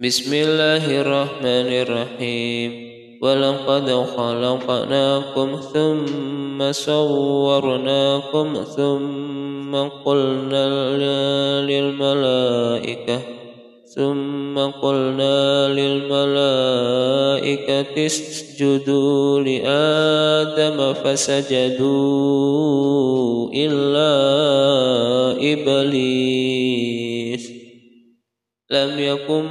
Bismillahirrahmanirrahim. Walaqad khalaqnakum thumma sawwarnakum thumma qulna lil malaikah thumma qulna lil malaikati isjudu li adama fasajadu illa iblis. Lam yakum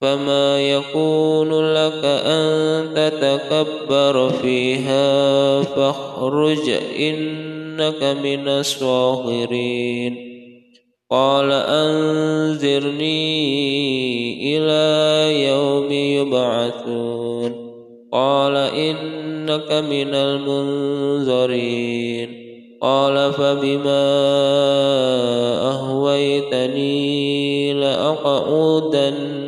فما يكون لك أن تتكبر فيها فاخرج إنك من الصاغرين قال أنذرني إلى يوم يبعثون قال إنك من المنذرين قال فبما أهويتني لأقعدن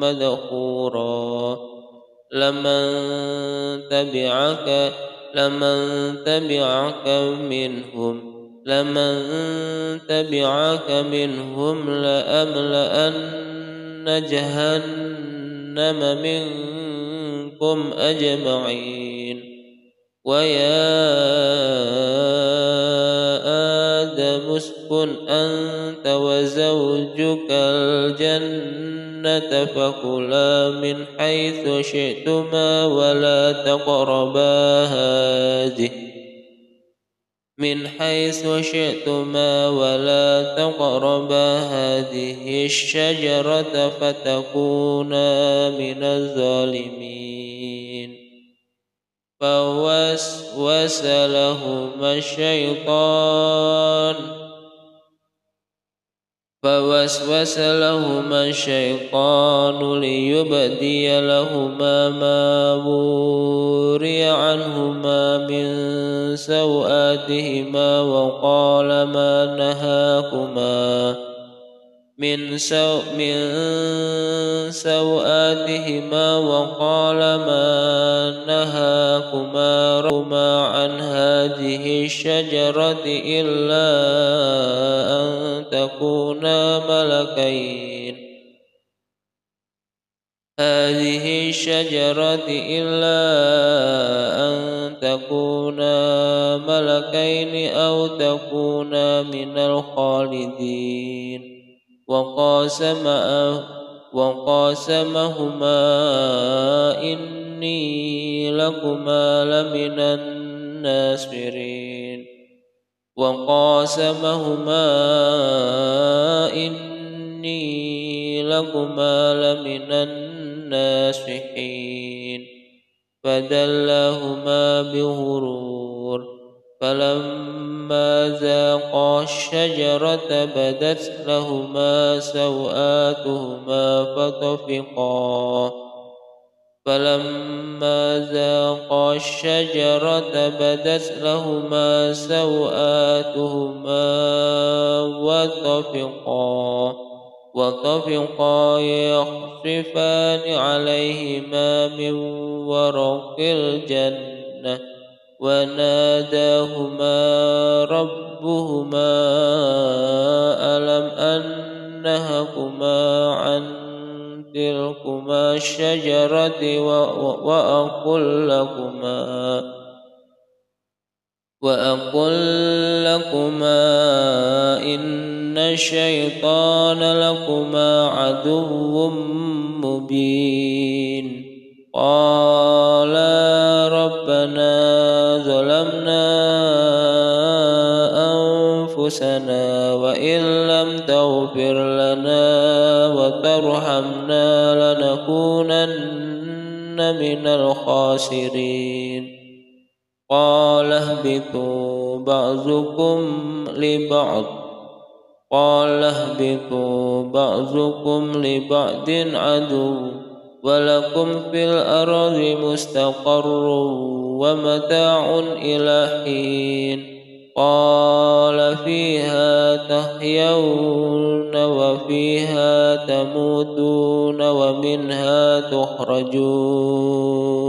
مدحورا لمن تبعك لمن تبعك منهم لمن تبعك منهم لأملأن جهنم منكم أجمعين. ويا آدم اسكن أنت وزوجك الجنة فكلا من حيث شئتما ولا تقربا هذه. من حيث شئتما ولا تقربا هذه الشجرة فتكونا من الظالمين. فوسوس لهما الشيطان. فوسوس لهما الشيطان ليبدي لهما ما بوري عنهما من سوآتهما وقال ما نهاكما من سو من سوآتهما وقال ما نهاكما ربما عن هذه الشجرة إلا ملكين. هذه الشجرة إلا أن تكونا ملكين أو تكونا من الخالدين. وقاسم وقاسمهما إني لكما لمن الناصرين. وقاسمهما إني لكما لمن الناصحين. فدلهما بغرور فلما ذاقا الشجرة بدت لهما سوآتهما فطفقا فلما ذاقا الشجرة بدت لهما سوآتهما وطفقا وطفقا يخصفان عليهما من ورق الجنة وناداهما ربهما ألم أنهكما عن تلكما الشجرة وأقل لكما وأقل لكما إن الشيطان لكما عدو مبين. قال ربنا ظلمنا أنفسنا وإن لم تغفر لنا وترحمنا لنكونن من الخاسرين قال اهبطوا بعضكم لبعض قال اهبطوا بعضكم لبعض عدو ولكم في الأرض مستقر ومتاع إلى حين قال فيها تحيون وفيها تموتون ومنها تخرجون.